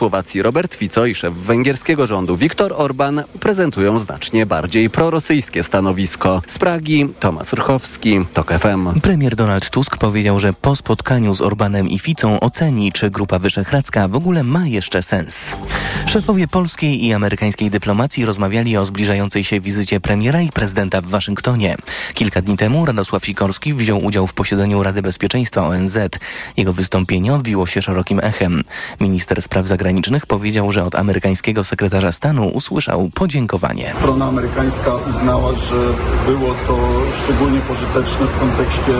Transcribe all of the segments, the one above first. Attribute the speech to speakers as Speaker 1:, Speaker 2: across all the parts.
Speaker 1: Słowacji Robert Fico i szef węgierskiego rządu Viktor Orban prezentują znacznie bardziej prorosyjskie stanowisko. Z Pragi Tomasz Urchowski, TOK FM.
Speaker 2: Premier Donald Tusk powiedział, że po spotkaniu z Orbanem i Ficą oceni, czy Grupa Wyszehradzka w ogóle ma jeszcze sens. Szefowie polskiej i amerykańskiej dyplomacji rozmawiali o zbliżającej się wizycie premiera i prezydenta w Waszyngtonie. Kilka dni temu Radosław Sikorski wziął udział w posiedzeniu Rady Bezpieczeństwa ONZ. Jego wystąpienie odbiło się szerokim echem. Minister spraw zagranicznych powiedział, że od amerykańskiego sekretarza stanu usłyszał podziękowanie.
Speaker 3: Strona amerykańska uznała, że było to szczególnie pożyteczne w kontekście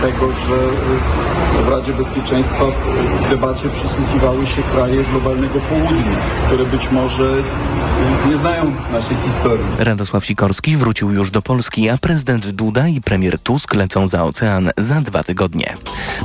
Speaker 3: tego, że w Radzie Bezpieczeństwa w debacie przysłuchiwały się kraje globalnego południa, które być może nie znają naszej historii.
Speaker 2: Radosław Sikorski wrócił już do Polski, a prezydent Duda i premier Tusk lecą za ocean za dwa tygodnie.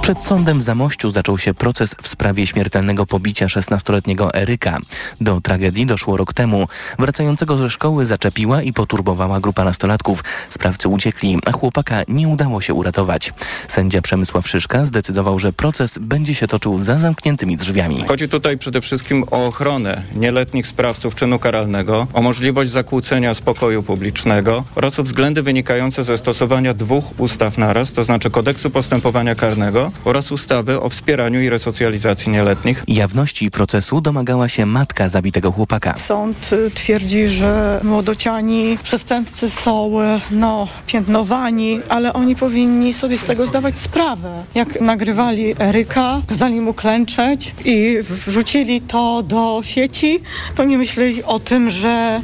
Speaker 2: Przed sądem w Zamościu zaczął się proces w sprawie śmiertelnego pobicia 16-letniego Eryka. Do tragedii doszło rok temu. Wracającego ze szkoły zaczepiła i poturbowała grupa nastolatków. Sprawcy uciekli, a chłopaka nie udało się uratować. Sędzia Przemysław Szyszka zdecydował, że proces będzie się toczył za zamkniętymi drzwiami.
Speaker 4: Chodzi tutaj przede wszystkim o ochronę nieletnich sprawców czynu karalnego, o możliwość zakłócenia spokoju publicznego oraz o względy wynikające ze stosowania dwóch ustaw naraz, to znaczy kodeksu postępowania karnego oraz ustawy o wspieraniu i resocjalizacji nieletnich.
Speaker 2: Jawności procesu domagała się matka zabitego chłopaka.
Speaker 5: Sąd y, twierdzi, że młodociani przestępcy są y, no, piętnowani, ale oni powinni sobie z tego zdawać sprawę. Jak nagrywali Eryka, kazali mu klęczeć i wrzucili to do sieci, to nie myśleli o tym, że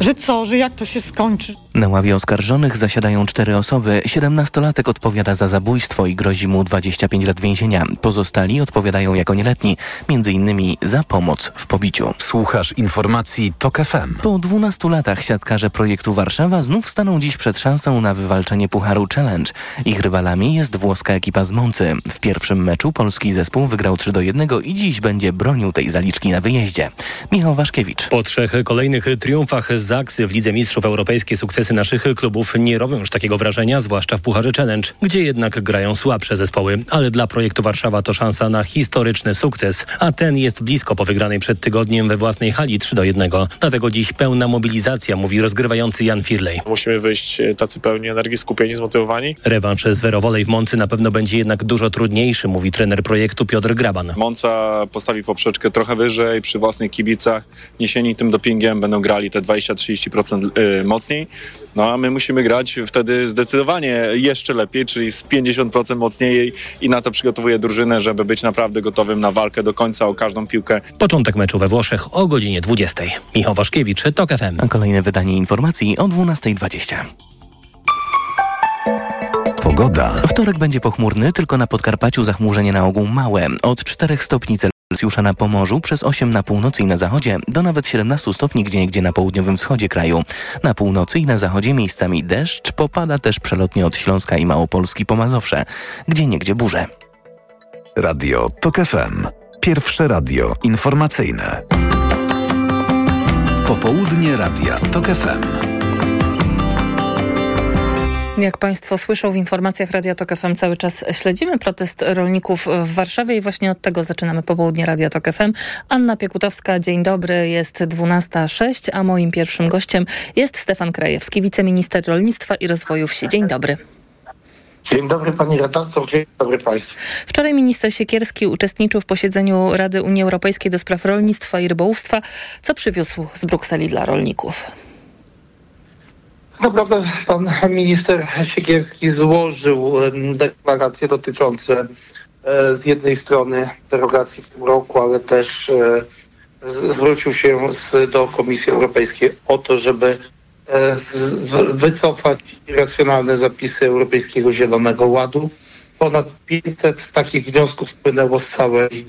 Speaker 5: że co, że jak to się skończy.
Speaker 2: Na ławie oskarżonych zasiadają cztery osoby. Siedemnastolatek odpowiada za zabójstwo i grozi mu 25 lat więzienia. Pozostali odpowiadają jako nieletni, między innymi za pomoc w pobiciu.
Speaker 6: Słuchasz informacji TOK FM.
Speaker 2: Po 12 latach siatkarze projektu Warszawa znów staną dziś przed szansą na wywalczenie Pucharu Challenge. Ich rywalami jest włoska ekipa z Moncy. W pierwszym meczu polski zespół wygrał 3 do 1 i dziś będzie bronił tej zaliczki na wyjeździe. Michał Waszkiewicz.
Speaker 7: Po trzech kolejnych triumfach Zaksy w Lidze Mistrzów Europejskiej sukcesy naszych klubów nie robią już takiego wrażenia, zwłaszcza w Pucharze Challenge, gdzie jednak grają słabsze zespoły. Ale dla projektu Warszawa to szansa na historyczny sukces, a ten jest blisko po wygranej przed tygodniem we własnej hali 3 do 1. Dlatego dziś pełna mobilizacja, mówi rozgrywający Jan Firley.
Speaker 8: Musimy wyjść tacy pełni energii, skupieni, zmotywowani.
Speaker 7: Rewanż z Werowolej w Moncy na pewno będzie jednak dużo trudniejszy, mówi trener projektu Piotr Graban.
Speaker 8: Monca postawi poprzeczkę trochę wyżej, przy własnych kibicach. Niesieni tym dopingiem będą grali te 20-30% mocniej. No a my musimy grać wtedy zdecydowanie jeszcze lepiej, czyli z 50% mocniej i na to przygotowuję drużynę, żeby być naprawdę gotowym na walkę do końca o każdą piłkę.
Speaker 7: Początek meczu we Włoszech o godzinie 20. Michał Waszkiewicz, TOK FM.
Speaker 2: A kolejne wydanie informacji o 12.20.
Speaker 6: Pogoda.
Speaker 2: Wtorek będzie pochmurny, tylko na Podkarpaciu zachmurzenie na ogół małe. Od 4 stopni Celsjusza na Pomorzu, przez 8 na północy i na zachodzie, do nawet 17 stopni gdzieniegdzie na południowym wschodzie kraju. Na północy i na zachodzie miejscami deszcz, popada też przelotnie od Śląska i Małopolski po Mazowsze, gdzie niegdzie burze.
Speaker 6: Radio TOK FM. Pierwsze radio informacyjne. Popołudnie Radia TOK FM.
Speaker 9: Jak Państwo słyszą w informacjach Radia Tok FM cały czas śledzimy protest rolników w Warszawie i właśnie od tego zaczynamy popołudnie Radia Tok FM. Anna Piekutowska, dzień dobry, jest 12.06, a moim pierwszym gościem jest Stefan Krajewski, wiceminister rolnictwa i rozwoju wsi. Dzień dobry.
Speaker 10: Dzień dobry pani redaktor, dzień dobry państwu.
Speaker 9: Wczoraj minister Siekierski uczestniczył w posiedzeniu Rady Unii Europejskiej do spraw rolnictwa i rybołówstwa. Co przywiózł z Brukseli dla rolników?
Speaker 10: Naprawdę pan minister Siekierski złożył deklaracje dotyczące z jednej strony derogacji w tym roku, ale też zwrócił się do Komisji Europejskiej o to, żeby wycofać irracjonalne zapisy Europejskiego Zielonego Ładu. Ponad 500 takich wniosków wpłynęło z całej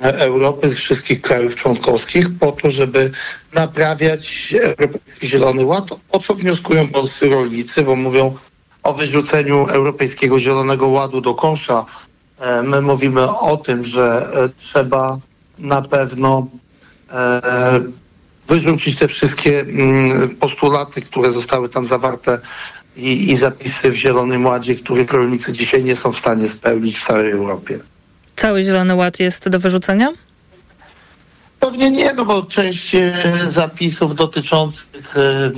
Speaker 10: Europy, z wszystkich krajów członkowskich po to, żeby naprawiać Europejski Zielony Ład, o co wnioskują polscy rolnicy, bo mówią o wyrzuceniu Europejskiego Zielonego Ładu do kosza. My mówimy o tym, że trzeba na pewno wyrzucić te wszystkie postulaty, które zostały tam zawarte i, i zapisy w Zielonym Ładzie, których rolnicy dzisiaj nie są w stanie spełnić w całej Europie.
Speaker 9: Cały Zielony Ład jest do wyrzucenia?
Speaker 10: Pewnie nie, no bo część e, zapisów dotyczących e,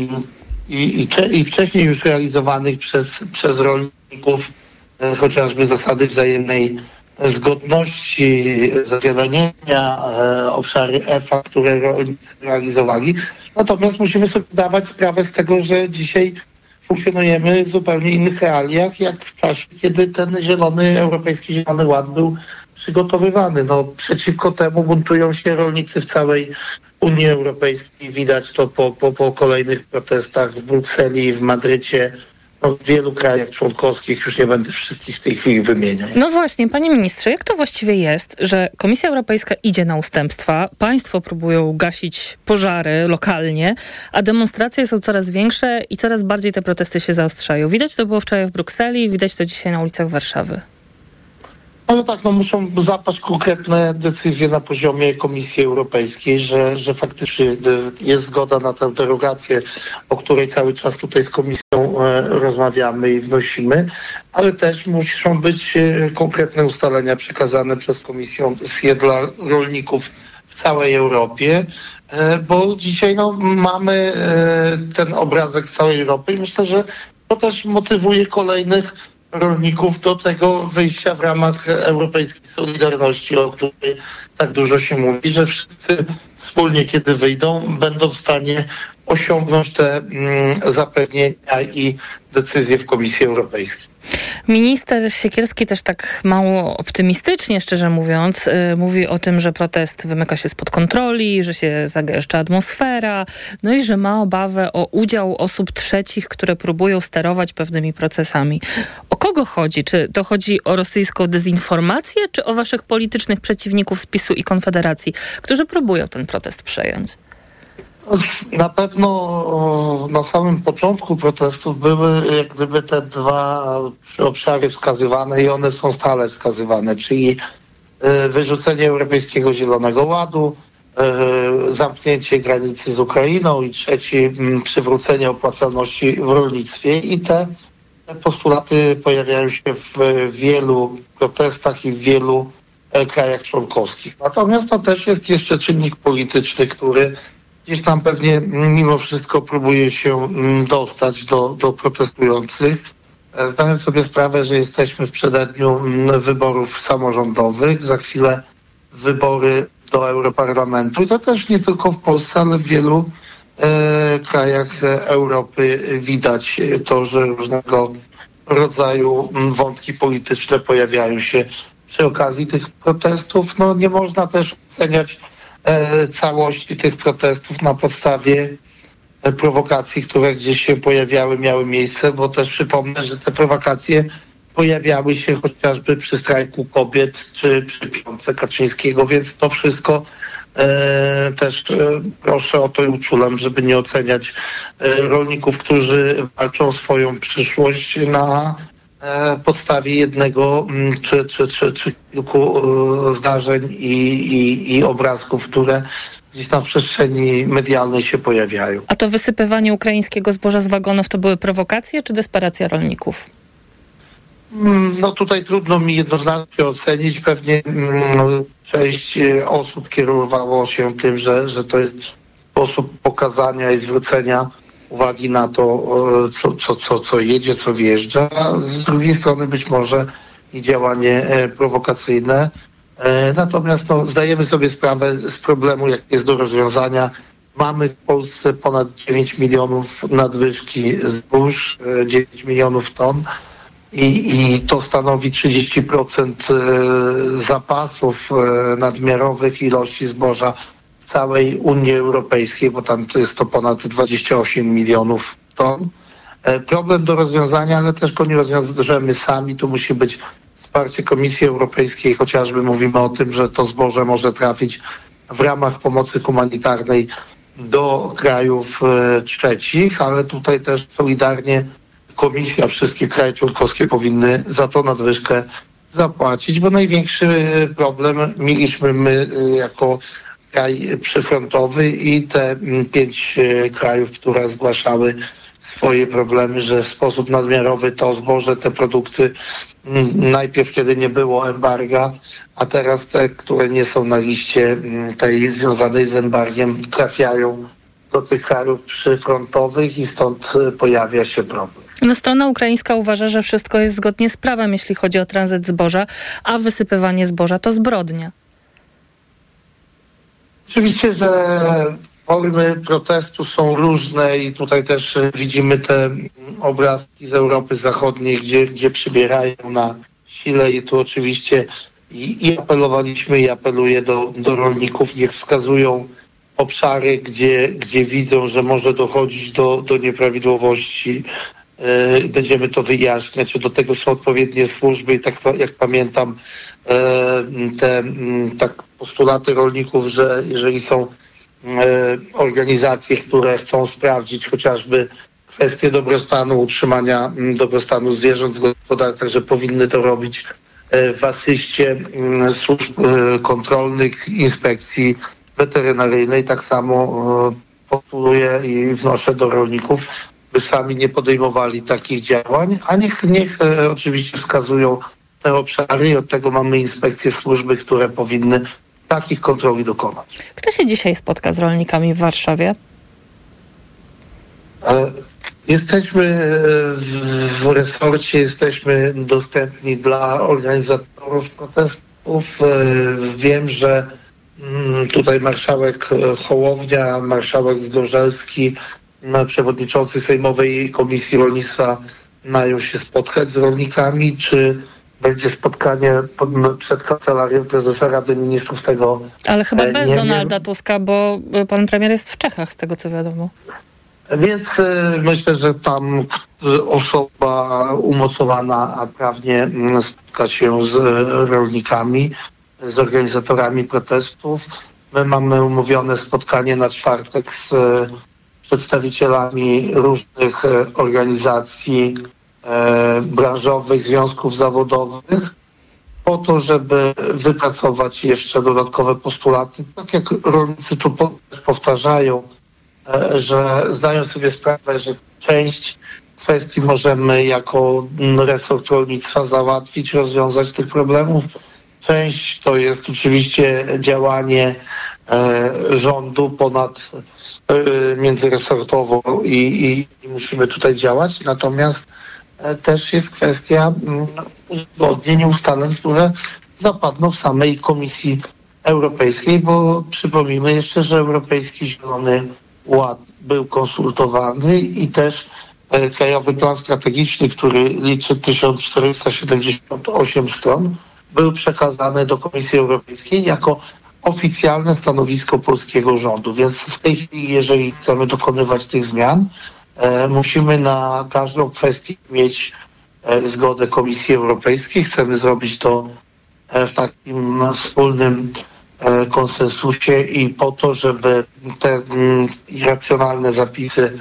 Speaker 10: i, i, i wcześniej już realizowanych przez, przez rolników, e, chociażby zasady wzajemnej zgodności, zawiadamiania, obszary EFA, które rolnicy realizowali. Natomiast musimy sobie dawać sprawę z tego, że dzisiaj funkcjonujemy w zupełnie innych realiach, jak w czasie, kiedy ten zielony, Europejski Zielony Ład był przygotowywany. No, przeciwko temu buntują się rolnicy w całej Unii Europejskiej. Widać to po, po, po kolejnych protestach w Brukseli, w Madrycie, no, w wielu krajach członkowskich. Już nie będę wszystkich w tej chwili wymieniać.
Speaker 9: No właśnie, panie ministrze, jak to właściwie jest, że Komisja Europejska idzie na ustępstwa, państwo próbują gasić pożary lokalnie, a demonstracje są coraz większe i coraz bardziej te protesty się zaostrzają. Widać to było wczoraj w Brukseli, widać to dzisiaj na ulicach Warszawy.
Speaker 10: Ale tak, no muszą zapaść konkretne decyzje na poziomie Komisji Europejskiej, że, że faktycznie e, jest zgoda na tę derogację, o której cały czas tutaj z Komisją e, rozmawiamy i wnosimy, ale też muszą być e, konkretne ustalenia przekazane przez Komisję dla rolników w całej Europie, bo dzisiaj no, mamy ten obrazek z całej Europy i myślę, że to też motywuje kolejnych rolników do tego wyjścia w ramach europejskiej solidarności, o której tak dużo się mówi, że wszyscy wspólnie, kiedy wyjdą, będą w stanie osiągnąć te mm, zapewnienia i decyzje w Komisji Europejskiej.
Speaker 9: Minister Siekierski też tak mało optymistycznie, szczerze mówiąc, y, mówi o tym, że protest wymyka się spod kontroli, że się zagęszcza atmosfera, no i że ma obawę o udział osób trzecich, które próbują sterować pewnymi procesami. O kogo chodzi? Czy to chodzi o rosyjską dezinformację, czy o waszych politycznych przeciwników z PiSu i Konfederacji, którzy próbują ten protest przejąć?
Speaker 10: Na pewno na samym początku protestów były jak gdyby te dwa obszary wskazywane i one są stale wskazywane, czyli e, wyrzucenie Europejskiego Zielonego Ładu, e, zamknięcie granicy z Ukrainą i trzeci przywrócenie opłacalności w rolnictwie i te, te postulaty pojawiają się w wielu protestach i w wielu e, krajach członkowskich. Natomiast to też jest jeszcze czynnik polityczny, który gdzieś tam pewnie mimo wszystko próbuje się mm, dostać do, do protestujących. E, Zdając sobie sprawę, że jesteśmy w przededniu mm, wyborów samorządowych, za chwilę wybory do Europarlamentu i to też nie tylko w Polsce, ale w wielu e, krajach e, Europy widać to, że różnego rodzaju mm, wątki polityczne pojawiają się przy okazji tych protestów. No nie można też oceniać całości tych protestów na podstawie e, prowokacji, które gdzieś się pojawiały, miały miejsce, bo też przypomnę, że te prowokacje pojawiały się chociażby przy strajku kobiet czy przy piątce Kaczyńskiego, więc to wszystko e, też e, proszę o to i uczulam, żeby nie oceniać e, rolników, którzy walczą o swoją przyszłość na e, podstawie jednego mm, czy, czy, czy, czy kilku e, zdarzeń i, i, i obrazków, które gdzieś w przestrzeni medialnej się pojawiają.
Speaker 9: A to wysypywanie ukraińskiego zboża z wagonów to były prowokacje czy desperacja rolników?
Speaker 10: Mm, No tutaj trudno mi jednoznacznie ocenić. Pewnie mm, część e, osób kierowało się tym, że, że to jest sposób pokazania i zwrócenia uwagi na to, e, co, co, co, co jedzie, co wjeżdża. Z drugiej strony być może i działanie e, prowokacyjne. E, Natomiast no, zdajemy sobie sprawę z problemu, jaki jest do rozwiązania. Mamy w Polsce ponad 9 milionów nadwyżki zbóż, e, 9 milionów ton i, i to stanowi 30% e, zapasów e, nadmiarowych ilości zboża całej Unii Europejskiej, bo tam jest to ponad 28 milionów ton. E, Problem do rozwiązania, ale też go nie rozwiążemy sami. Tu musi być wsparcie Komisji Europejskiej, chociażby mówimy o tym, że to zboże może trafić w ramach pomocy humanitarnej do krajów e, trzecich, ale tutaj też solidarnie Komisja, wszystkie kraje członkowskie powinny za to nadwyżkę zapłacić, bo największy problem mieliśmy my e, jako kraj przyfrontowy i te mm, pięć e, krajów, które zgłaszały swoje problemy, że w sposób nadmiarowy to zboże, te produkty mm, najpierw kiedy nie było embarga, a teraz te, które nie są na liście mm, tej związanej z embargiem trafiają do tych krajów przyfrontowych i stąd y, pojawia się problem.
Speaker 9: No, strona ukraińska uważa, że wszystko jest zgodnie z prawem, jeśli chodzi o tranzyt zboża, a wysypywanie zboża to zbrodnia.
Speaker 10: Oczywiście, że formy protestu są różne i tutaj też widzimy te obrazki z Europy Zachodniej, gdzie, gdzie przybierają na sile i tu oczywiście i, i apelowaliśmy i apeluję do, do rolników, niech wskazują obszary, gdzie, gdzie widzą, że może dochodzić do, do nieprawidłowości. E, będziemy to wyjaśniać. Do tego są odpowiednie służby i tak jak pamiętam e, te tak postulaty rolników, że jeżeli są e, organizacje, które chcą sprawdzić chociażby kwestie dobrostanu, utrzymania m, dobrostanu zwierząt w gospodarstwach, że powinny to robić e, w asyście m, służb e, kontrolnych, inspekcji weterynaryjnej. Tak samo postuluję i wnoszę do rolników, by sami nie podejmowali takich działań, a niech, niech oczywiście wskazują te obszary i od tego mamy inspekcje służby, które powinny takich kontroli dokonać.
Speaker 9: Kto się dzisiaj spotka z rolnikami w Warszawie?
Speaker 10: E, Jesteśmy e, w, resorcie, jesteśmy dostępni dla organizatorów protestów. E, Wiem, że mm, tutaj marszałek Hołownia, marszałek Zgorzelski, przewodniczący Sejmowej Komisji Rolnictwa mają się spotkać z rolnikami. Czy będzie spotkanie przed kancelarią prezesa Rady Ministrów tego
Speaker 9: Ale chyba
Speaker 10: E,
Speaker 9: bez
Speaker 10: nie
Speaker 9: Donalda Tuska, bo y, pan premier jest w Czechach, z tego co wiadomo.
Speaker 10: Więc e, myślę, że tam e, osoba umocowana a prawnie m, spotka się z e, rolnikami, z organizatorami protestów. My mamy umówione spotkanie na czwartek z e, przedstawicielami różnych e, organizacji e, branżowych, związków zawodowych po to, żeby wypracować jeszcze dodatkowe postulaty. Tak jak rolnicy tu po- powtarzają, e, że zdają sobie sprawę, że część kwestii możemy jako mm, resort rolnictwa załatwić, rozwiązać tych problemów. Część to jest oczywiście działanie e, rządu ponad e, międzyresortowo i, i, i musimy tutaj działać. Natomiast e, też jest kwestia mm, uzgodnień ustaleń, które zapadną w samej Komisji Europejskiej, bo przypomnijmy jeszcze, że Europejski Zielony Ład był konsultowany i też e, Krajowy Plan Strategiczny, który liczy 1478 stron, był przekazany do Komisji Europejskiej jako oficjalne stanowisko polskiego rządu. Więc w tej chwili, jeżeli chcemy dokonywać tych zmian, e, musimy na każdą kwestię mieć e, zgodę Komisji Europejskiej. Chcemy zrobić to e, w takim wspólnym e, konsensusie i po to, żeby te mm, irracjonalne zapisy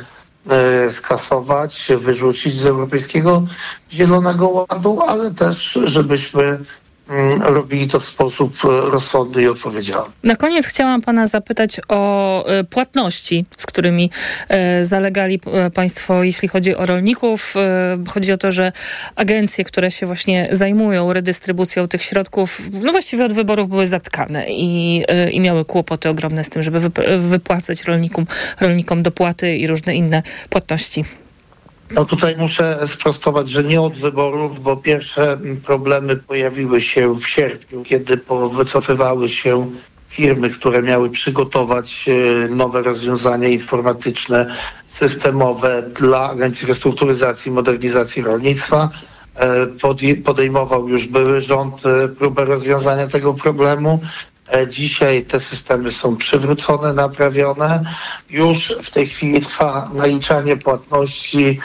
Speaker 10: e, skasować, wyrzucić z Europejskiego Zielonego Ładu, ale też żebyśmy robili to w sposób e, rozsądny i odpowiedzialny.
Speaker 9: Na koniec chciałam pana zapytać o e, płatności, z którymi e, zalegali państwo, jeśli chodzi o rolników. Chodzi o to, że agencje, które się właśnie zajmują redystrybucją tych środków, no właściwie od wyborów były zatkane i, i miały kłopoty ogromne z tym, żeby wyp- wypłacać rolnikom, rolnikom dopłaty i różne inne płatności.
Speaker 10: No tutaj muszę sprostować, że nie od wyborów, bo pierwsze problemy pojawiły się w sierpniu, kiedy wycofywały się firmy, które miały przygotować e, nowe rozwiązania informatyczne, systemowe dla Agencji Restrukturyzacji i Modernizacji Rolnictwa. E, Podejmował już były rząd e, próbę rozwiązania tego problemu. Dzisiaj te systemy są przywrócone, naprawione. Już w tej chwili trwa naliczanie płatności.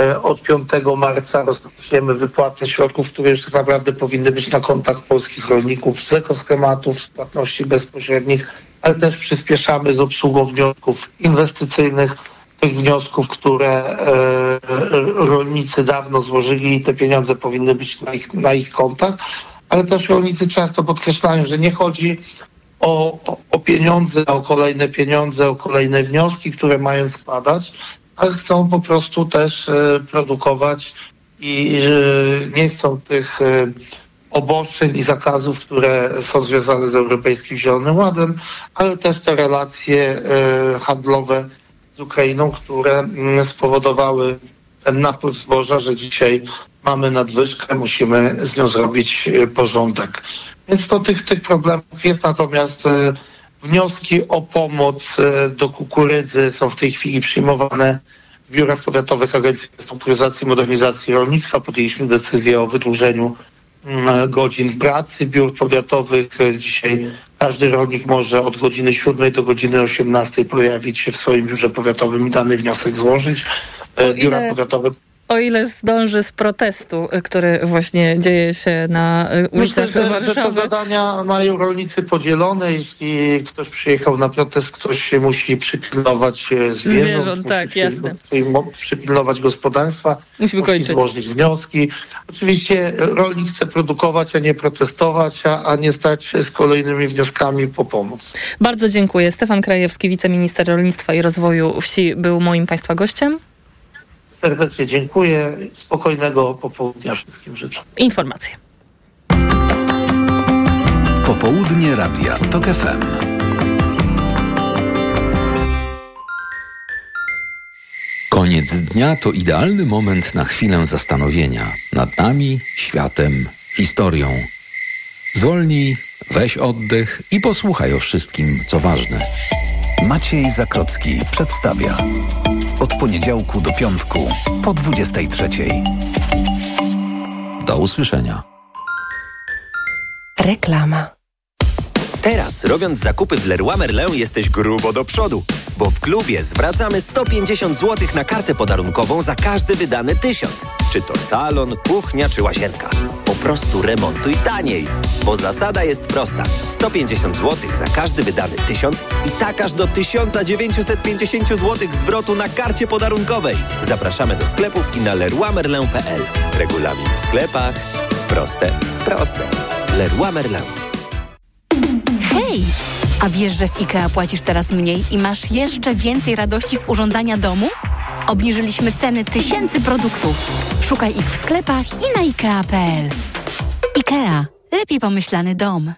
Speaker 10: E, Od 5 marca rozpoczniemy wypłatę środków, które już tak naprawdę powinny być na kontach polskich rolników z ekoschematów, z płatności bezpośrednich, ale też przyspieszamy z obsługą wniosków inwestycyjnych, tych wniosków, które e, rolnicy dawno złożyli i te pieniądze powinny być na ich, na ich kontach, ale też rolnicy często podkreślają, że nie chodzi o, o, o pieniądze, o kolejne pieniądze, o kolejne wnioski, które mają składać, ale chcą po prostu też e, produkować i e, nie chcą tych e, obostrzeń i zakazów, które są związane z Europejskim Zielonym Ładem, ale też te relacje handlowe z Ukrainą, które mm, spowodowały ten napływ zboża, że dzisiaj mamy nadwyżkę, musimy z nią zrobić porządek. Więc to tych, tych problemów jest, natomiast wnioski o pomoc e, do kukurydzy są w tej chwili przyjmowane w biurach powiatowych Agencji Restrukturyzacji i Modernizacji Rolnictwa. Podjęliśmy decyzję o wydłużeniu mm, godzin pracy biur powiatowych. E, Dzisiaj każdy rolnik może od godziny 7 do godziny 18 pojawić się w swoim biurze powiatowym i dany wniosek złożyć. E, Biura powiatowe
Speaker 9: O ile zdąży z protestu, y, który właśnie dzieje się na y, ulicach
Speaker 10: Myślę, że, że te
Speaker 9: Warszawy.
Speaker 10: zadania mają rolnicy podzielone. Jeśli ktoś przyjechał na protest, ktoś musi przypilnować e, zwierząt.
Speaker 9: Zwierząt, tak, jasne.
Speaker 10: przypilnować gospodarstwa.
Speaker 9: Musimy
Speaker 10: musi
Speaker 9: kończyć.
Speaker 10: złożyć wnioski. Oczywiście rolnik chce produkować, a nie protestować, a, a nie stać z kolejnymi wnioskami po pomoc.
Speaker 9: Bardzo dziękuję. Stefan Krajewski, wiceminister rolnictwa i rozwoju wsi, był moim Państwa gościem.
Speaker 10: Serdecznie dziękuję. Spokojnego popołudnia wszystkim życzę.
Speaker 9: Informacje.
Speaker 6: Popołudnie Radia TOK FM.
Speaker 11: Koniec dnia to idealny moment na chwilę zastanowienia nad nami, światem, historią. Zwolnij, weź oddech i posłuchaj o wszystkim, co ważne.
Speaker 6: Maciej Zakrocki przedstawia. Od poniedziałku do piątku po 23.
Speaker 11: Do usłyszenia.
Speaker 12: Reklama.
Speaker 13: Teraz, robiąc zakupy w Leroy Merlin, jesteś grubo do przodu, bo w klubie zwracamy 150 zł na kartę podarunkową za każdy wydany tysiąc. Czy to salon, kuchnia czy łazienka. Po prostu remontuj taniej, bo zasada jest prosta. 150 zł za każdy wydany tysiąc i tak aż do 1950 zł zwrotu na karcie podarunkowej. Zapraszamy do sklepów i na leroymerlin.pl. Regulamin w sklepach. Proste, proste. Leroy Merlin.
Speaker 12: Hej! A wiesz, że w IKEA płacisz teraz mniej i masz jeszcze więcej radości z urządzania domu? Obniżyliśmy ceny tysięcy produktów. Szukaj ich w sklepach i na IKEA.pl. IKEA. Lepiej pomyślany dom.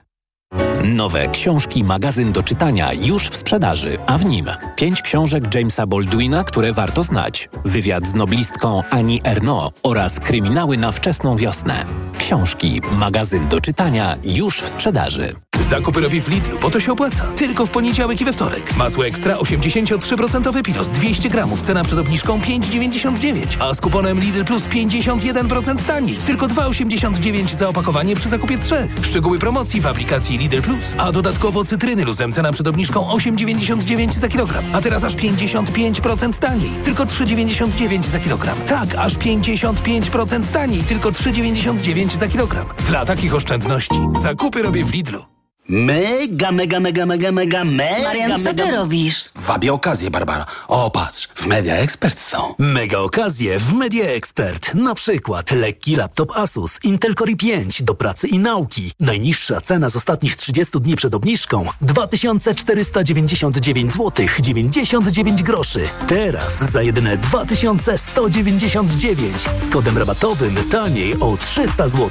Speaker 14: Nowe książki, magazyn do czytania już w sprzedaży, a w nim pięć książek Jamesa Baldwina, które warto znać, wywiad z noblistką Annie Ernaux oraz kryminały na wczesną wiosnę. Książki, magazyn do czytania już w sprzedaży.
Speaker 15: Zakupy robię w Lidlu, bo to się opłaca. Tylko w poniedziałek i we wtorek. Masło ekstra 83% Piros 200 gramów, cena przed obniżką 5,99. A z kuponem Lidl Plus 51% taniej. Tylko 2,89 za opakowanie przy zakupie trzech. Szczegóły promocji w aplikacji Lidl Plus. A dodatkowo cytryny luzem, cena przed obniżką 8,99 za kilogram. A teraz aż 55% taniej. Tylko 3,99 za kilogram. Tak, aż 55% taniej. Tylko 3,99 za kilogram. Dla takich oszczędności zakupy robię w Lidlu.
Speaker 16: Mega, mega, mega, mega, mega, mega,
Speaker 12: Marian, co
Speaker 16: mega...
Speaker 12: ty robisz?
Speaker 16: Wabię okazję, Barbara. O, patrz, w Media Expert są.
Speaker 17: Mega okazje w Media Expert. Na przykład lekki laptop Asus Intel Core i5 do pracy i nauki. Najniższa cena z ostatnich 30 dni przed obniżką 2499 zł 99 groszy. Teraz za jedyne 2199 z kodem rabatowym taniej o 300 zł.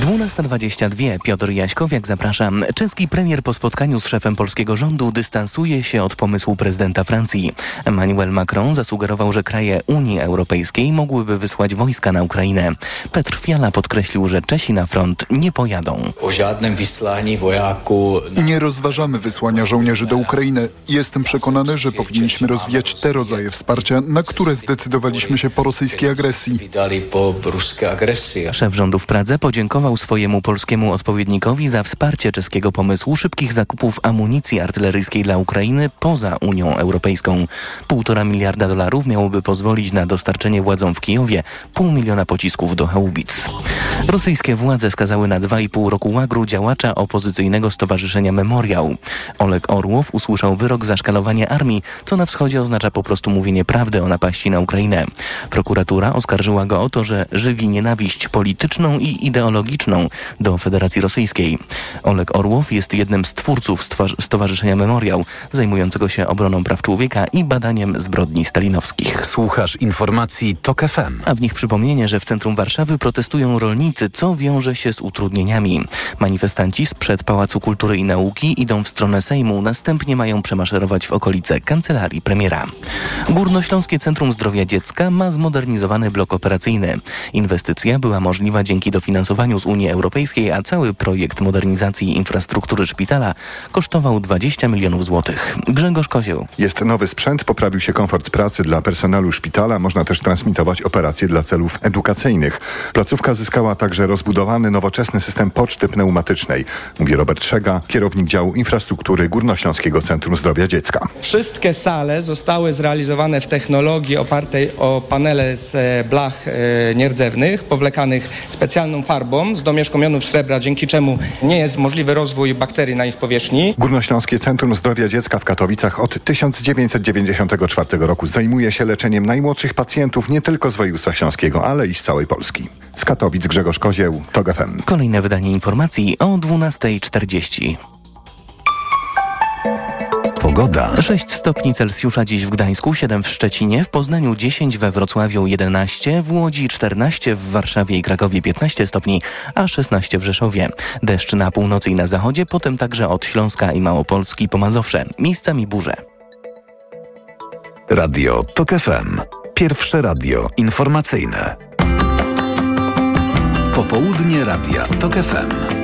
Speaker 2: 12.22. Piotr Jaśkowiak, zapraszam. Czeski premier po spotkaniu z szefem polskiego rządu dystansuje się od pomysłu prezydenta Francji. Emmanuel Macron zasugerował, że kraje Unii Europejskiej mogłyby wysłać wojska na Ukrainę. Petr Fiala podkreślił, że Czesi na front nie pojadą.
Speaker 18: O żadnym wysłaniu wojaku.
Speaker 19: Nie rozważamy wysłania żołnierzy do Ukrainy. Jestem przekonany, że powinniśmy rozwijać te rodzaje wsparcia, na które zdecydowaliśmy się po rosyjskiej agresji.
Speaker 2: Szef rządu w Pradze podziękował swojemu polskiemu odpowiednikowi za wsparcie czeskiego pomysłu szybkich zakupów amunicji artyleryjskiej dla Ukrainy poza Unią Europejską. Półtora miliarda dolarów miałoby pozwolić na dostarczenie władzom w Kijowie pół miliona pocisków do Haubic. Rosyjskie władze skazały na dwa i pół roku łagru działacza opozycyjnego stowarzyszenia Memoriał. Oleg Orłow usłyszał wyrok za szkalowanie armii, co na wschodzie oznacza po prostu mówienie prawdy o napaści na Ukrainę. Prokuratura oskarżyła go o to, że żywi nienawiść polityczną i ideologiczną do Federacji Rosyjskiej. Oleg Orłow jest jednym z twórców Stowarzyszenia Memoriał, zajmującego się obroną praw człowieka i badaniem zbrodni stalinowskich.
Speaker 6: Słuchasz informacji TOK FM.
Speaker 2: A w nich przypomnienie, że w centrum Warszawy protestują rolnicy, co wiąże się z utrudnieniami. Manifestanci sprzed Pałacu Kultury i Nauki idą w stronę Sejmu, następnie mają przemaszerować w okolice kancelarii premiera. Górnośląskie Centrum Zdrowia Dziecka ma zmodernizowany blok operacyjny. Inwestycja była możliwa dzięki dofinansowaniu z Unii Europejskiej, a cały projekt modernizacji infrastruktury szpitala kosztował 20 milionów złotych. Grzegorz Kozioł.
Speaker 20: Jest nowy sprzęt, poprawił się komfort pracy dla personelu szpitala, można też transmitować operacje dla celów edukacyjnych. Placówka zyskała także rozbudowany, nowoczesny system poczty pneumatycznej, mówi Robert Szega, kierownik działu infrastruktury Górnośląskiego Centrum Zdrowia Dziecka.
Speaker 21: Wszystkie sale zostały zrealizowane w technologii opartej o panele z e, blach e, nierdzewnych, powlekanych specjalną farbą z domieszką jonów srebra, dzięki czemu nie jest możliwy rozwój bakterii na ich powierzchni.
Speaker 20: Górnośląskie Centrum Zdrowia Dziecka w Katowicach od 1994 roku zajmuje się leczeniem najmłodszych pacjentów nie tylko z województwa śląskiego, ale i z całej Polski. Z Katowic Grzegorz Kozieł, TOG FM.
Speaker 2: Kolejne wydanie informacji o 12.40.
Speaker 6: Pogoda.
Speaker 2: 6 stopni Celsjusza dziś w Gdańsku, 7 w Szczecinie, w Poznaniu 10, we Wrocławiu 11, w Łodzi 14, w Warszawie i Krakowie 15 stopni, a 16 w Rzeszowie. Deszcz na północy i na zachodzie, potem także od Śląska i Małopolski po Mazowsze. Miejscami burze.
Speaker 6: Radio TOK FM. Pierwsze radio informacyjne. Popołudnie Radia TOK FM.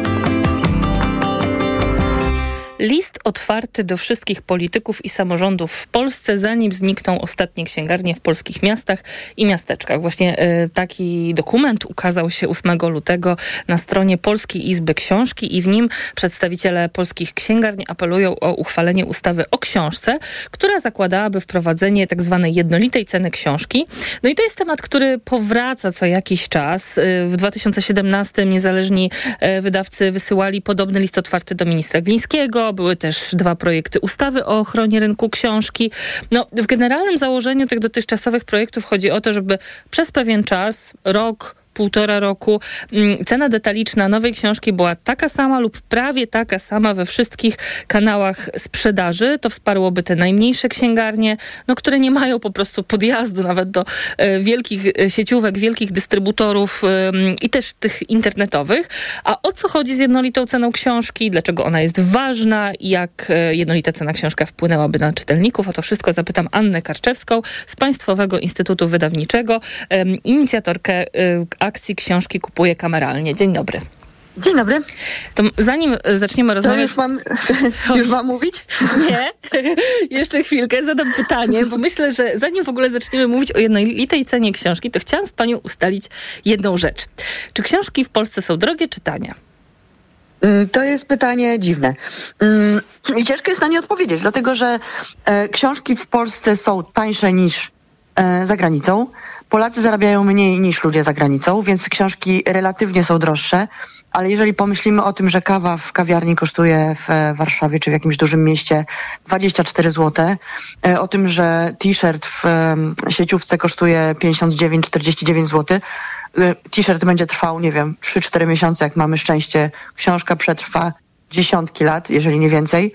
Speaker 9: List otwarty do wszystkich polityków i samorządów w Polsce, zanim znikną ostatnie księgarnie w polskich miastach i miasteczkach. Właśnie y, taki dokument ukazał się 8 lutego na stronie Polskiej Izby Książki i w nim przedstawiciele polskich księgarni apelują o uchwalenie ustawy o książce, która zakładałaby wprowadzenie tak zwanej jednolitej ceny książki. No i to jest temat, który powraca co jakiś czas. Y, w 2017 niezależni y, wydawcy wysyłali podobny list otwarty do ministra Glińskiego, były też dwa projekty ustawy o ochronie rynku książki. No, w generalnym założeniu tych dotychczasowych projektów chodzi o to, żeby przez pewien czas, rok, półtora roku mm, cena detaliczna nowej książki była taka sama lub prawie taka sama we wszystkich kanałach sprzedaży. To wsparłoby te najmniejsze księgarnie, no, które nie mają po prostu podjazdu nawet do e, wielkich e, sieciówek, wielkich dystrybutorów i też tych internetowych. A o co chodzi z jednolitą ceną książki? Dlaczego ona jest ważna? Jak e, jednolita cena książka wpłynęłaby na czytelników? O to wszystko zapytam Annę Karczewską z Państwowego Instytutu Wydawniczego, e, inicjatorkę akcji książki Kupuję kameralnie. Dzień dobry.
Speaker 22: Dzień dobry.
Speaker 9: To zanim zaczniemy rozmawiać...
Speaker 22: To już mam, już mam mówić?
Speaker 9: Nie, jeszcze chwilkę, zadam pytanie, bo myślę, że zanim w ogóle zaczniemy mówić o jednolitej cenie książki, to chciałam z panią ustalić jedną rzecz. Czy książki w Polsce są drogie czy tanie?
Speaker 22: Mm, to jest pytanie dziwne. Mm, I ciężko jest na nie odpowiedzieć, dlatego że e, książki w Polsce są tańsze niż e, za granicą. Polacy zarabiają mniej niż ludzie za granicą, więc książki relatywnie są droższe, ale jeżeli pomyślimy o tym, że kawa w kawiarni kosztuje w Warszawie czy w jakimś dużym mieście 24 zł, e, o tym, że t-shirt w sieciówce kosztuje 59-49 zł, t-shirt będzie trwał, nie wiem, 3-4 miesiące, jak mamy szczęście, książka przetrwa dziesiątki lat, jeżeli nie więcej,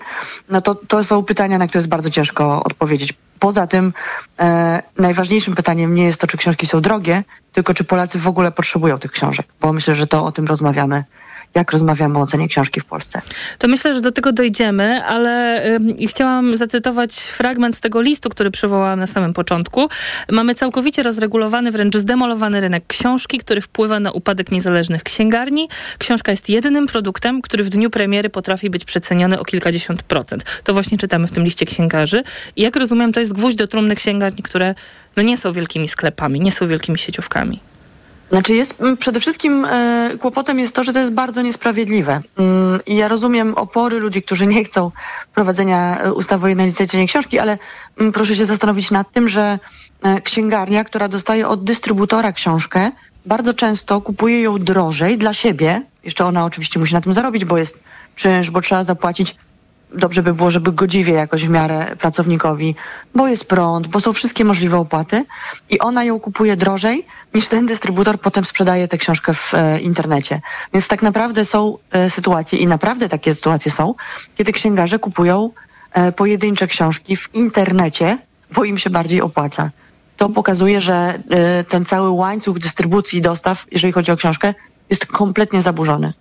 Speaker 22: no to to są pytania, na które jest bardzo ciężko odpowiedzieć Poza tym e, najważniejszym pytaniem nie jest to, czy książki są drogie, tylko czy Polacy w ogóle potrzebują tych książek, bo myślę, że to o tym rozmawiamy jak rozmawiamy o cenie książki w Polsce.
Speaker 9: To myślę, że do tego dojdziemy, ale y, chciałam zacytować fragment z tego listu, który przywołałam na samym początku. Mamy całkowicie rozregulowany, wręcz zdemolowany rynek książki, który wpływa na upadek niezależnych księgarni. Książka jest jedynym produktem, który w dniu premiery potrafi być przeceniony o kilkadziesiąt procent. To właśnie czytamy w tym liście księgarzy. I jak rozumiem, to jest gwóźdź do trumny księgarni, które no, nie są wielkimi sklepami, nie są wielkimi sieciówkami.
Speaker 22: Znaczy jest przede wszystkim e, kłopotem jest to, że to jest bardzo niesprawiedliwe. Mm, I ja rozumiem opory ludzi, którzy nie chcą prowadzenia e, ustawy o jednolitej cenie książki, ale mm, proszę się zastanowić nad tym, że e, księgarnia, która dostaje od dystrybutora książkę, bardzo często kupuje ją drożej dla siebie. Jeszcze ona oczywiście musi na tym zarobić, bo jest czynsz, bo trzeba zapłacić dobrze by było, żeby godziwie jakoś w miarę pracownikowi, bo jest prąd, bo są wszystkie możliwe opłaty i ona ją kupuje drożej niż ten dystrybutor potem sprzedaje tę książkę w e, internecie. Więc tak naprawdę są e, sytuacje i naprawdę takie sytuacje są, kiedy księgarze kupują e, pojedyncze książki w internecie, bo im się bardziej opłaca. To pokazuje, że e, ten cały łańcuch dystrybucji i dostaw, jeżeli chodzi o książkę, jest kompletnie zaburzony.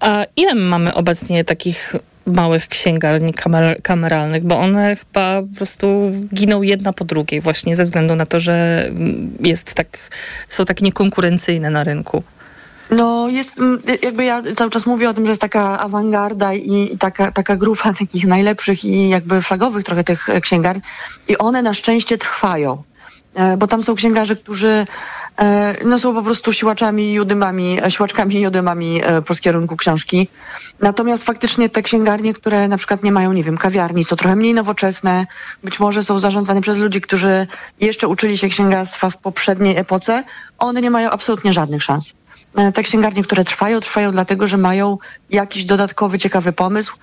Speaker 9: A ile mamy obecnie takich małych księgarni kamer kameralnych, bo one chyba po prostu giną jedna po drugiej właśnie ze względu na to, że jest tak, są tak niekonkurencyjne na rynku.
Speaker 22: No jest, jakby ja cały czas mówię o tym, że jest taka awangarda i, i taka, taka grupa takich najlepszych i jakby flagowych trochę tych księgarni i one na szczęście trwają, e, bo tam są księgarze, którzy E, no są po prostu siłaczami i e, siłaczkami i udymami e, polskiego rynku książki. Natomiast faktycznie te księgarnie, które na przykład nie mają, nie wiem, kawiarni, są trochę mniej nowoczesne, być może są zarządzane przez ludzi, którzy jeszcze uczyli się księgarstwa w poprzedniej epoce, one nie mają absolutnie żadnych szans. Te księgarnie, które trwają, trwają dlatego, że mają jakiś dodatkowy, ciekawy pomysł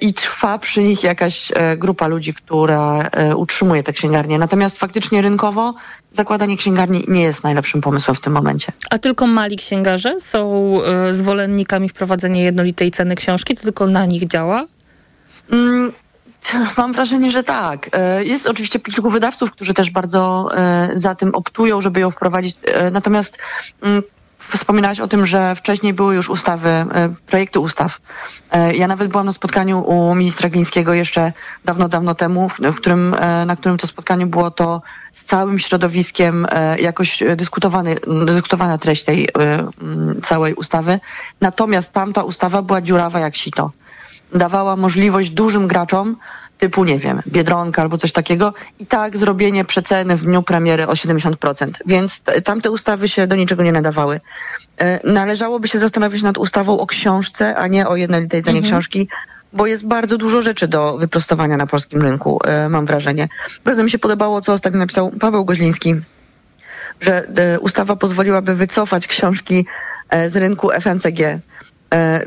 Speaker 22: i trwa przy nich jakaś grupa ludzi, która utrzymuje te księgarnie. Natomiast faktycznie rynkowo zakładanie księgarni nie jest najlepszym pomysłem w tym momencie.
Speaker 9: A tylko mali księgarze są zwolennikami wprowadzenia jednolitej ceny książki? To tylko na nich działa?
Speaker 22: Mm, mam wrażenie, że tak. E, jest oczywiście kilku wydawców, którzy też bardzo e, za tym optują, żeby ją wprowadzić. Natomiast mm, Wspominałaś o tym, że wcześniej były już ustawy, projekty ustaw. Ja nawet byłam na spotkaniu u ministra Glińskiego jeszcze dawno, dawno temu, w którym, na którym to spotkaniu było to z całym środowiskiem e, jakoś dyskutowany, dyskutowana treść tej e, całej ustawy. Natomiast tamta ustawa była dziurawa jak sito. Dawała możliwość dużym graczom typu, nie wiem, Biedronka albo coś takiego i tak zrobienie przeceny w dniu premiery o 70%. Więc tamte ustawy się do niczego nie nadawały. E, należałoby się zastanowić nad ustawą o książce, a nie o jednolitej cenie mhm. książki, bo jest bardzo dużo rzeczy do wyprostowania na polskim rynku, e, mam wrażenie. Bardzo mi się podobało, co ostatnio napisał Paweł Goźliński, że e, ustawa pozwoliłaby wycofać książki z rynku FMCG.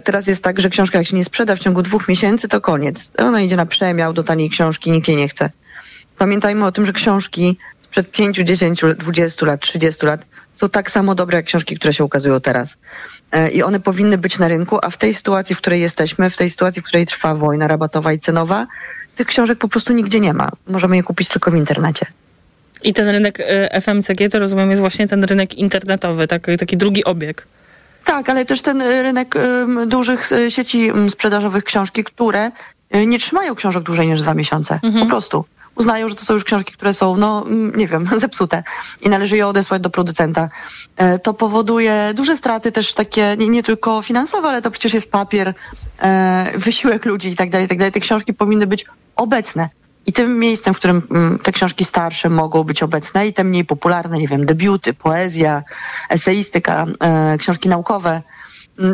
Speaker 22: Teraz jest tak, że książka jak się nie sprzeda w ciągu dwóch miesięcy, to koniec. Ona idzie na przemiał do taniej książki, nikt jej nie chce. Pamiętajmy o tym, że książki sprzed 5, 10, 20 lat, 30 lat są tak samo dobre jak książki, które się ukazują teraz. E, I one powinny być na rynku, a w tej sytuacji, w której jesteśmy, w tej sytuacji, w której trwa wojna rabatowa i cenowa, tych książek po prostu nigdzie nie ma. Możemy je kupić tylko w internecie.
Speaker 9: I ten rynek e, FMCG, to rozumiem, jest właśnie ten rynek internetowy, taki, taki drugi obieg.
Speaker 22: Tak, ale też ten rynek um, dużych e, sieci sprzedażowych książki, które nie trzymają książek dłużej niż dwa miesiące. Mhm. Po prostu uznają, że to są już książki, które są, no nie wiem, zepsute i należy je odesłać do producenta. E, to powoduje duże straty też takie, nie, nie tylko finansowe, ale to przecież jest papier, e, wysiłek ludzi i tak dalej, tak dalej. Te książki powinny być obecne. I tym miejscem, w którym mm, te książki starsze mogą być obecne i te mniej popularne, nie wiem, debiuty, poezja, eseistyka, e, książki naukowe,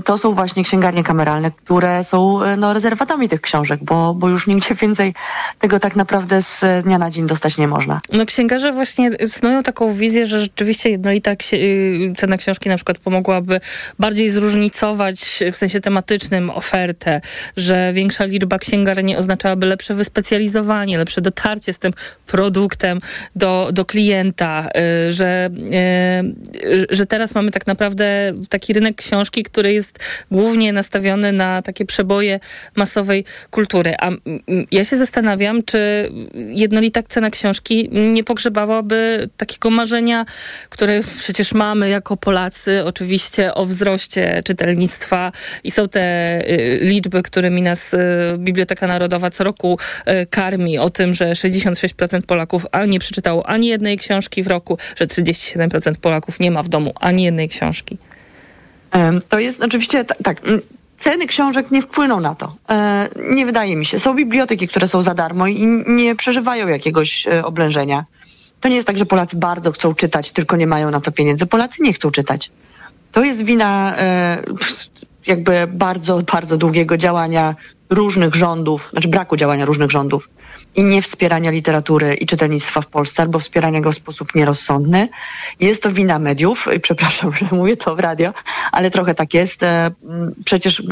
Speaker 22: to są właśnie księgarnie kameralne, które są e, no, rezerwatami tych książek, bo, bo już nigdzie więcej tego tak naprawdę z dnia na dzień dostać nie można.
Speaker 9: No księgarze właśnie snują taką wizję, że rzeczywiście jednolita y, cena książki na przykład pomogłaby bardziej zróżnicować w sensie tematycznym ofertę, że większa liczba księgarni oznaczałaby lepsze wyspecjalizowanie, lepsze dotarcie z tym produktem do, do klienta, y, że, y, że teraz mamy tak naprawdę taki rynek książki, który jest głównie nastawiony na takie przeboje masowej kultury. A ja się zastanawiam, czy jednolita cena książki nie pogrzebałaby takiego marzenia, które przecież mamy jako Polacy, oczywiście o wzroście czytelnictwa i są te y, liczby, którymi nas y, Biblioteka Narodowa co roku y, karmi o tym, że 66% Polaków nie przeczytało ani jednej książki w roku, że 37% Polaków nie ma w domu ani jednej książki.
Speaker 22: To jest oczywiście tak. Ceny książek nie wpłyną na to. E, nie wydaje mi się. Są biblioteki, które są za darmo i nie przeżywają jakiegoś e, oblężenia. To nie jest tak, że Polacy bardzo chcą czytać, tylko nie mają na to pieniędzy. Polacy nie chcą czytać. To jest wina e, jakby bardzo, bardzo długiego działania różnych rządów, znaczy braku działania różnych rządów i nie wspierania literatury i czytelnictwa w Polsce, albo wspierania go w sposób nierozsądny. Jest to wina mediów, przepraszam, że mówię to w radio, ale trochę tak jest. E, przecież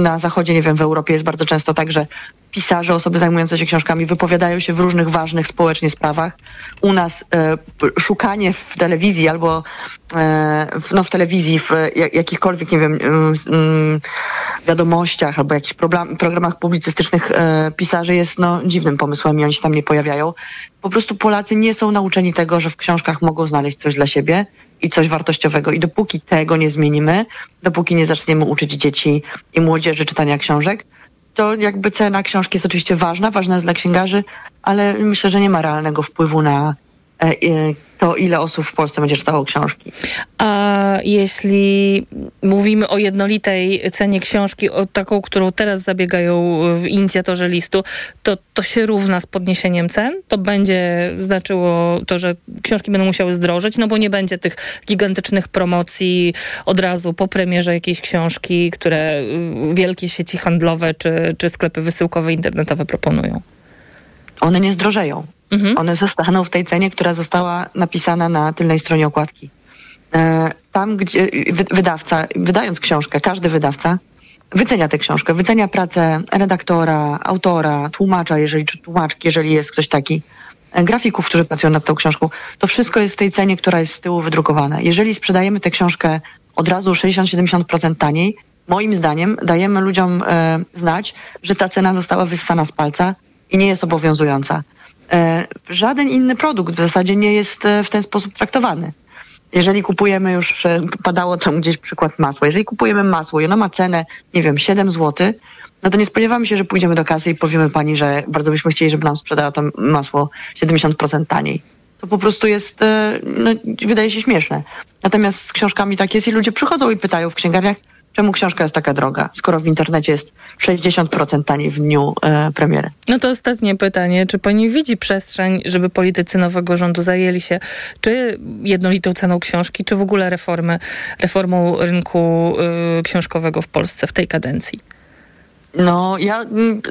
Speaker 22: na zachodzie, nie wiem, w Europie jest bardzo często tak, że pisarze, osoby zajmujące się książkami wypowiadają się w różnych ważnych społecznie sprawach. U nas e, szukanie w telewizji albo e, no, w telewizji, w jakichkolwiek, nie wiem, wiadomościach albo jakichś problem, programach publicystycznych e, pisarzy jest no, dziwnym pomysłem i oni się tam nie pojawiają. Po prostu Polacy nie są nauczeni tego, że w książkach mogą znaleźć coś dla siebie i coś wartościowego. I dopóki tego nie zmienimy, dopóki nie zaczniemy uczyć dzieci i młodzieży czytania książek, to jakby cena książki jest oczywiście ważna, ważna jest dla księgarzy, ale myślę, że nie ma realnego wpływu na to ile osób w Polsce będzie czytało książki.
Speaker 9: A jeśli mówimy o jednolitej cenie książki, o taką, którą teraz zabiegają e, inicjatorzy listu, to to się równa z podniesieniem cen? To będzie znaczyło to, że książki będą musiały zdrożeć, no bo nie będzie tych gigantycznych promocji od razu po premierze jakiejś książki, które e, wielkie sieci handlowe czy, czy sklepy wysyłkowe internetowe proponują.
Speaker 22: One nie zdrożeją. Mhm. One zostaną w tej cenie, która została napisana na tylnej stronie okładki. E, tam, gdzie wydawca, wydając książkę, każdy wydawca wycenia tę książkę, wycenia pracę redaktora, autora, tłumacza, jeżeli, czy tłumaczki, jeżeli jest ktoś taki, e, grafików, którzy pracują nad tą książką. To wszystko jest w tej cenie, która jest z tyłu wydrukowana. Jeżeli sprzedajemy tę książkę od razu 60-70% taniej, moim zdaniem dajemy ludziom e, znać, że ta cena została wyssana z palca i nie jest obowiązująca. E, żaden inny produkt w zasadzie nie jest e, w ten sposób traktowany. Jeżeli kupujemy już, e, padało tam gdzieś przykład masła, jeżeli kupujemy masło i ono ma cenę, nie wiem, 7 zł, no to nie spodziewamy się, że pójdziemy do kasy i powiemy pani, że bardzo byśmy chcieli, żeby nam sprzedała to masło 70% taniej. To po prostu jest, no, wydaje się śmieszne. Natomiast z książkami tak jest i ludzie przychodzą i pytają w księgarniach, Czemu książka jest taka droga, skoro w internecie jest 60% taniej w dniu e, premiery?
Speaker 9: No to ostatnie pytanie. Czy pani widzi przestrzeń, żeby politycy nowego rządu zajęli się czy jednolitą ceną książki, czy w ogóle reformy, reformą rynku y, książkowego w Polsce w tej kadencji?
Speaker 22: No, ja m,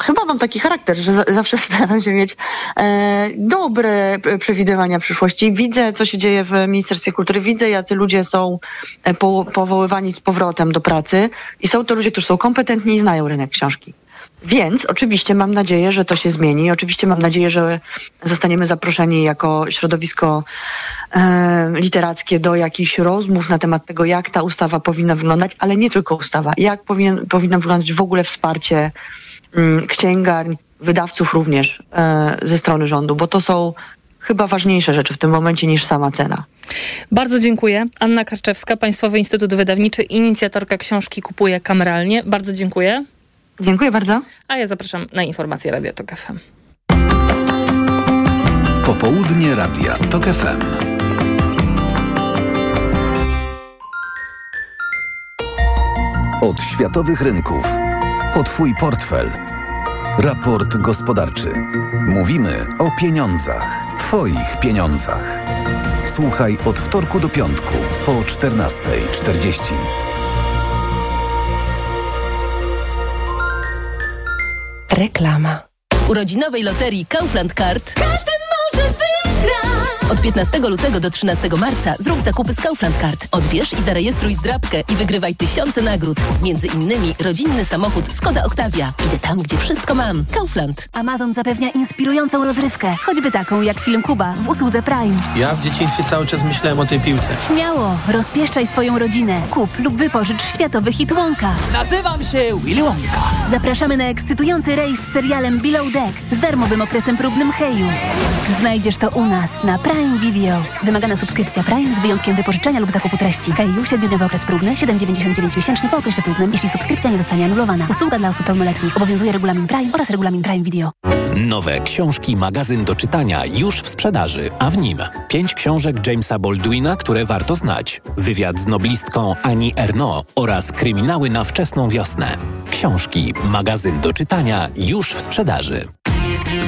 Speaker 22: chyba mam taki charakter, że za, zawsze staram się mieć e, dobre przewidywania przyszłości. Widzę, co się dzieje w Ministerstwie Kultury, widzę, jacy ludzie są e, po, powoływani z powrotem do pracy i są to ludzie, którzy są kompetentni i znają rynek książki. Więc oczywiście mam nadzieję, że to się zmieni. Oczywiście mam nadzieję, że zostaniemy zaproszeni jako środowisko e, literackie do jakichś rozmów na temat tego, jak ta ustawa powinna wyglądać, ale nie tylko ustawa, jak powinien, powinno wyglądać w ogóle wsparcie mm, księgarni, wydawców również e, ze strony rządu, bo to są chyba ważniejsze rzeczy w tym momencie niż sama cena.
Speaker 9: Bardzo dziękuję. Anna Karczewska, Państwowy Instytut Wydawniczy, inicjatorka książki Kupuje kameralnie. Bardzo dziękuję.
Speaker 22: Dziękuję bardzo.
Speaker 9: A ja zapraszam na informacje Radio Tok FM.
Speaker 6: Popołudnie Radia TOK FM. Od światowych rynków. O Twój portfel. Raport gospodarczy. Mówimy o pieniądzach. Twoich pieniądzach. Słuchaj od wtorku do piątku po 14.40.
Speaker 23: Reklama. W urodzinowej loterii Kaufland Card każdy może wygrać. Od 15 lutego do 13 marca zrób zakupy z Kaufland Card. Odbierz i zarejestruj zdrabkę i wygrywaj tysiące nagród. Między innymi rodzinny samochód Skoda Octavia. Idę tam, gdzie wszystko mam. Kaufland.
Speaker 12: Amazon zapewnia inspirującą rozrywkę, choćby taką jak film Kuba w usłudze Prime.
Speaker 24: Ja w dzieciństwie cały czas myślałem o tej piłce.
Speaker 12: Śmiało, rozpieszczaj swoją rodzinę. Kup lub wypożycz światowy hit Wonka.
Speaker 17: Nazywam się Willy Wonka.
Speaker 12: Zapraszamy na ekscytujący rejs z serialem Below Deck z darmowym okresem próbnym Heju. Znajdziesz to u nas na Prime Video. Wymagana subskrypcja Prime z wyjątkiem wypożyczenia lub zakupu treści. Heju, 7-dniowy okres próbny, 7,99 miesięczny po okresie próbnym, jeśli subskrypcja nie zostanie anulowana. Usługa dla osób pełnoletnich. Obowiązuje regulamin Prime oraz regulamin Prime Video.
Speaker 25: Nowe książki, magazyn do czytania już w sprzedaży, a w nim pięć książek Jamesa Baldwina, które warto znać, wywiad z noblistką Annie Ernaux oraz kryminały na wczesną wiosnę. Książki, magazyn do czytania już w sprzedaży.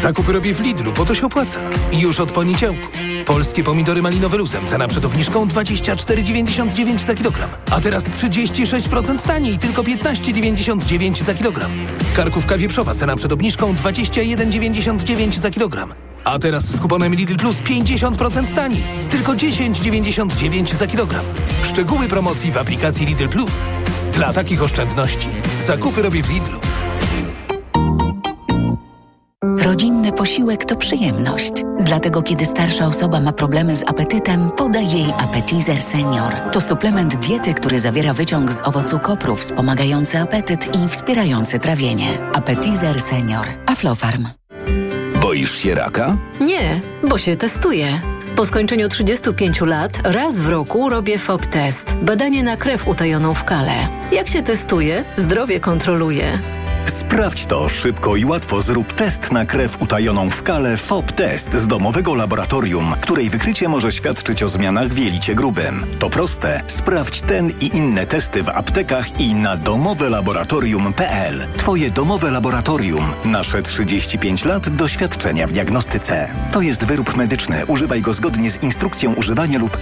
Speaker 15: Zakupy robię w Lidlu, bo to się opłaca. Już od poniedziałku. Polskie pomidory malinowe luzem. Cena przed obniżką 24,99 za kilogram. A teraz 36% taniej, tylko 15,99 za kilogram. Karkówka wieprzowa. Cena przed obniżką 21,99 za kilogram. A teraz z kuponem Lidl Plus 50% taniej, tylko 10,99 za kilogram. Szczegóły promocji w aplikacji Lidl Plus. Dla takich oszczędności zakupy robię w Lidlu.
Speaker 26: Rodzinny posiłek to przyjemność. Dlatego kiedy starsza osoba ma problemy z apetytem, podaj jej Appetizer Senior. To suplement diety, który zawiera wyciąg z owocu kopru wspomagający apetyt i wspierający trawienie. Appetizer Senior. Aflofarm.
Speaker 27: Boisz się raka?
Speaker 28: Nie, bo się testuję. Po skończeniu 35 lat raz w roku robię FOB test. Badanie na krew utajoną w kale. Jak się testuje, zdrowie kontroluje.
Speaker 6: Sprawdź to szybko i łatwo. Zrób test na krew utajoną w kale FOB Test z domowego laboratorium, której wykrycie może świadczyć o zmianach w jelicie grubym. To proste. Sprawdź ten i inne testy w aptekach i na domowelaboratorium.pl. Twoje domowe laboratorium. Nasze 35 lat doświadczenia w diagnostyce. To jest wyrób medyczny. Używaj go zgodnie z instrukcją używania lub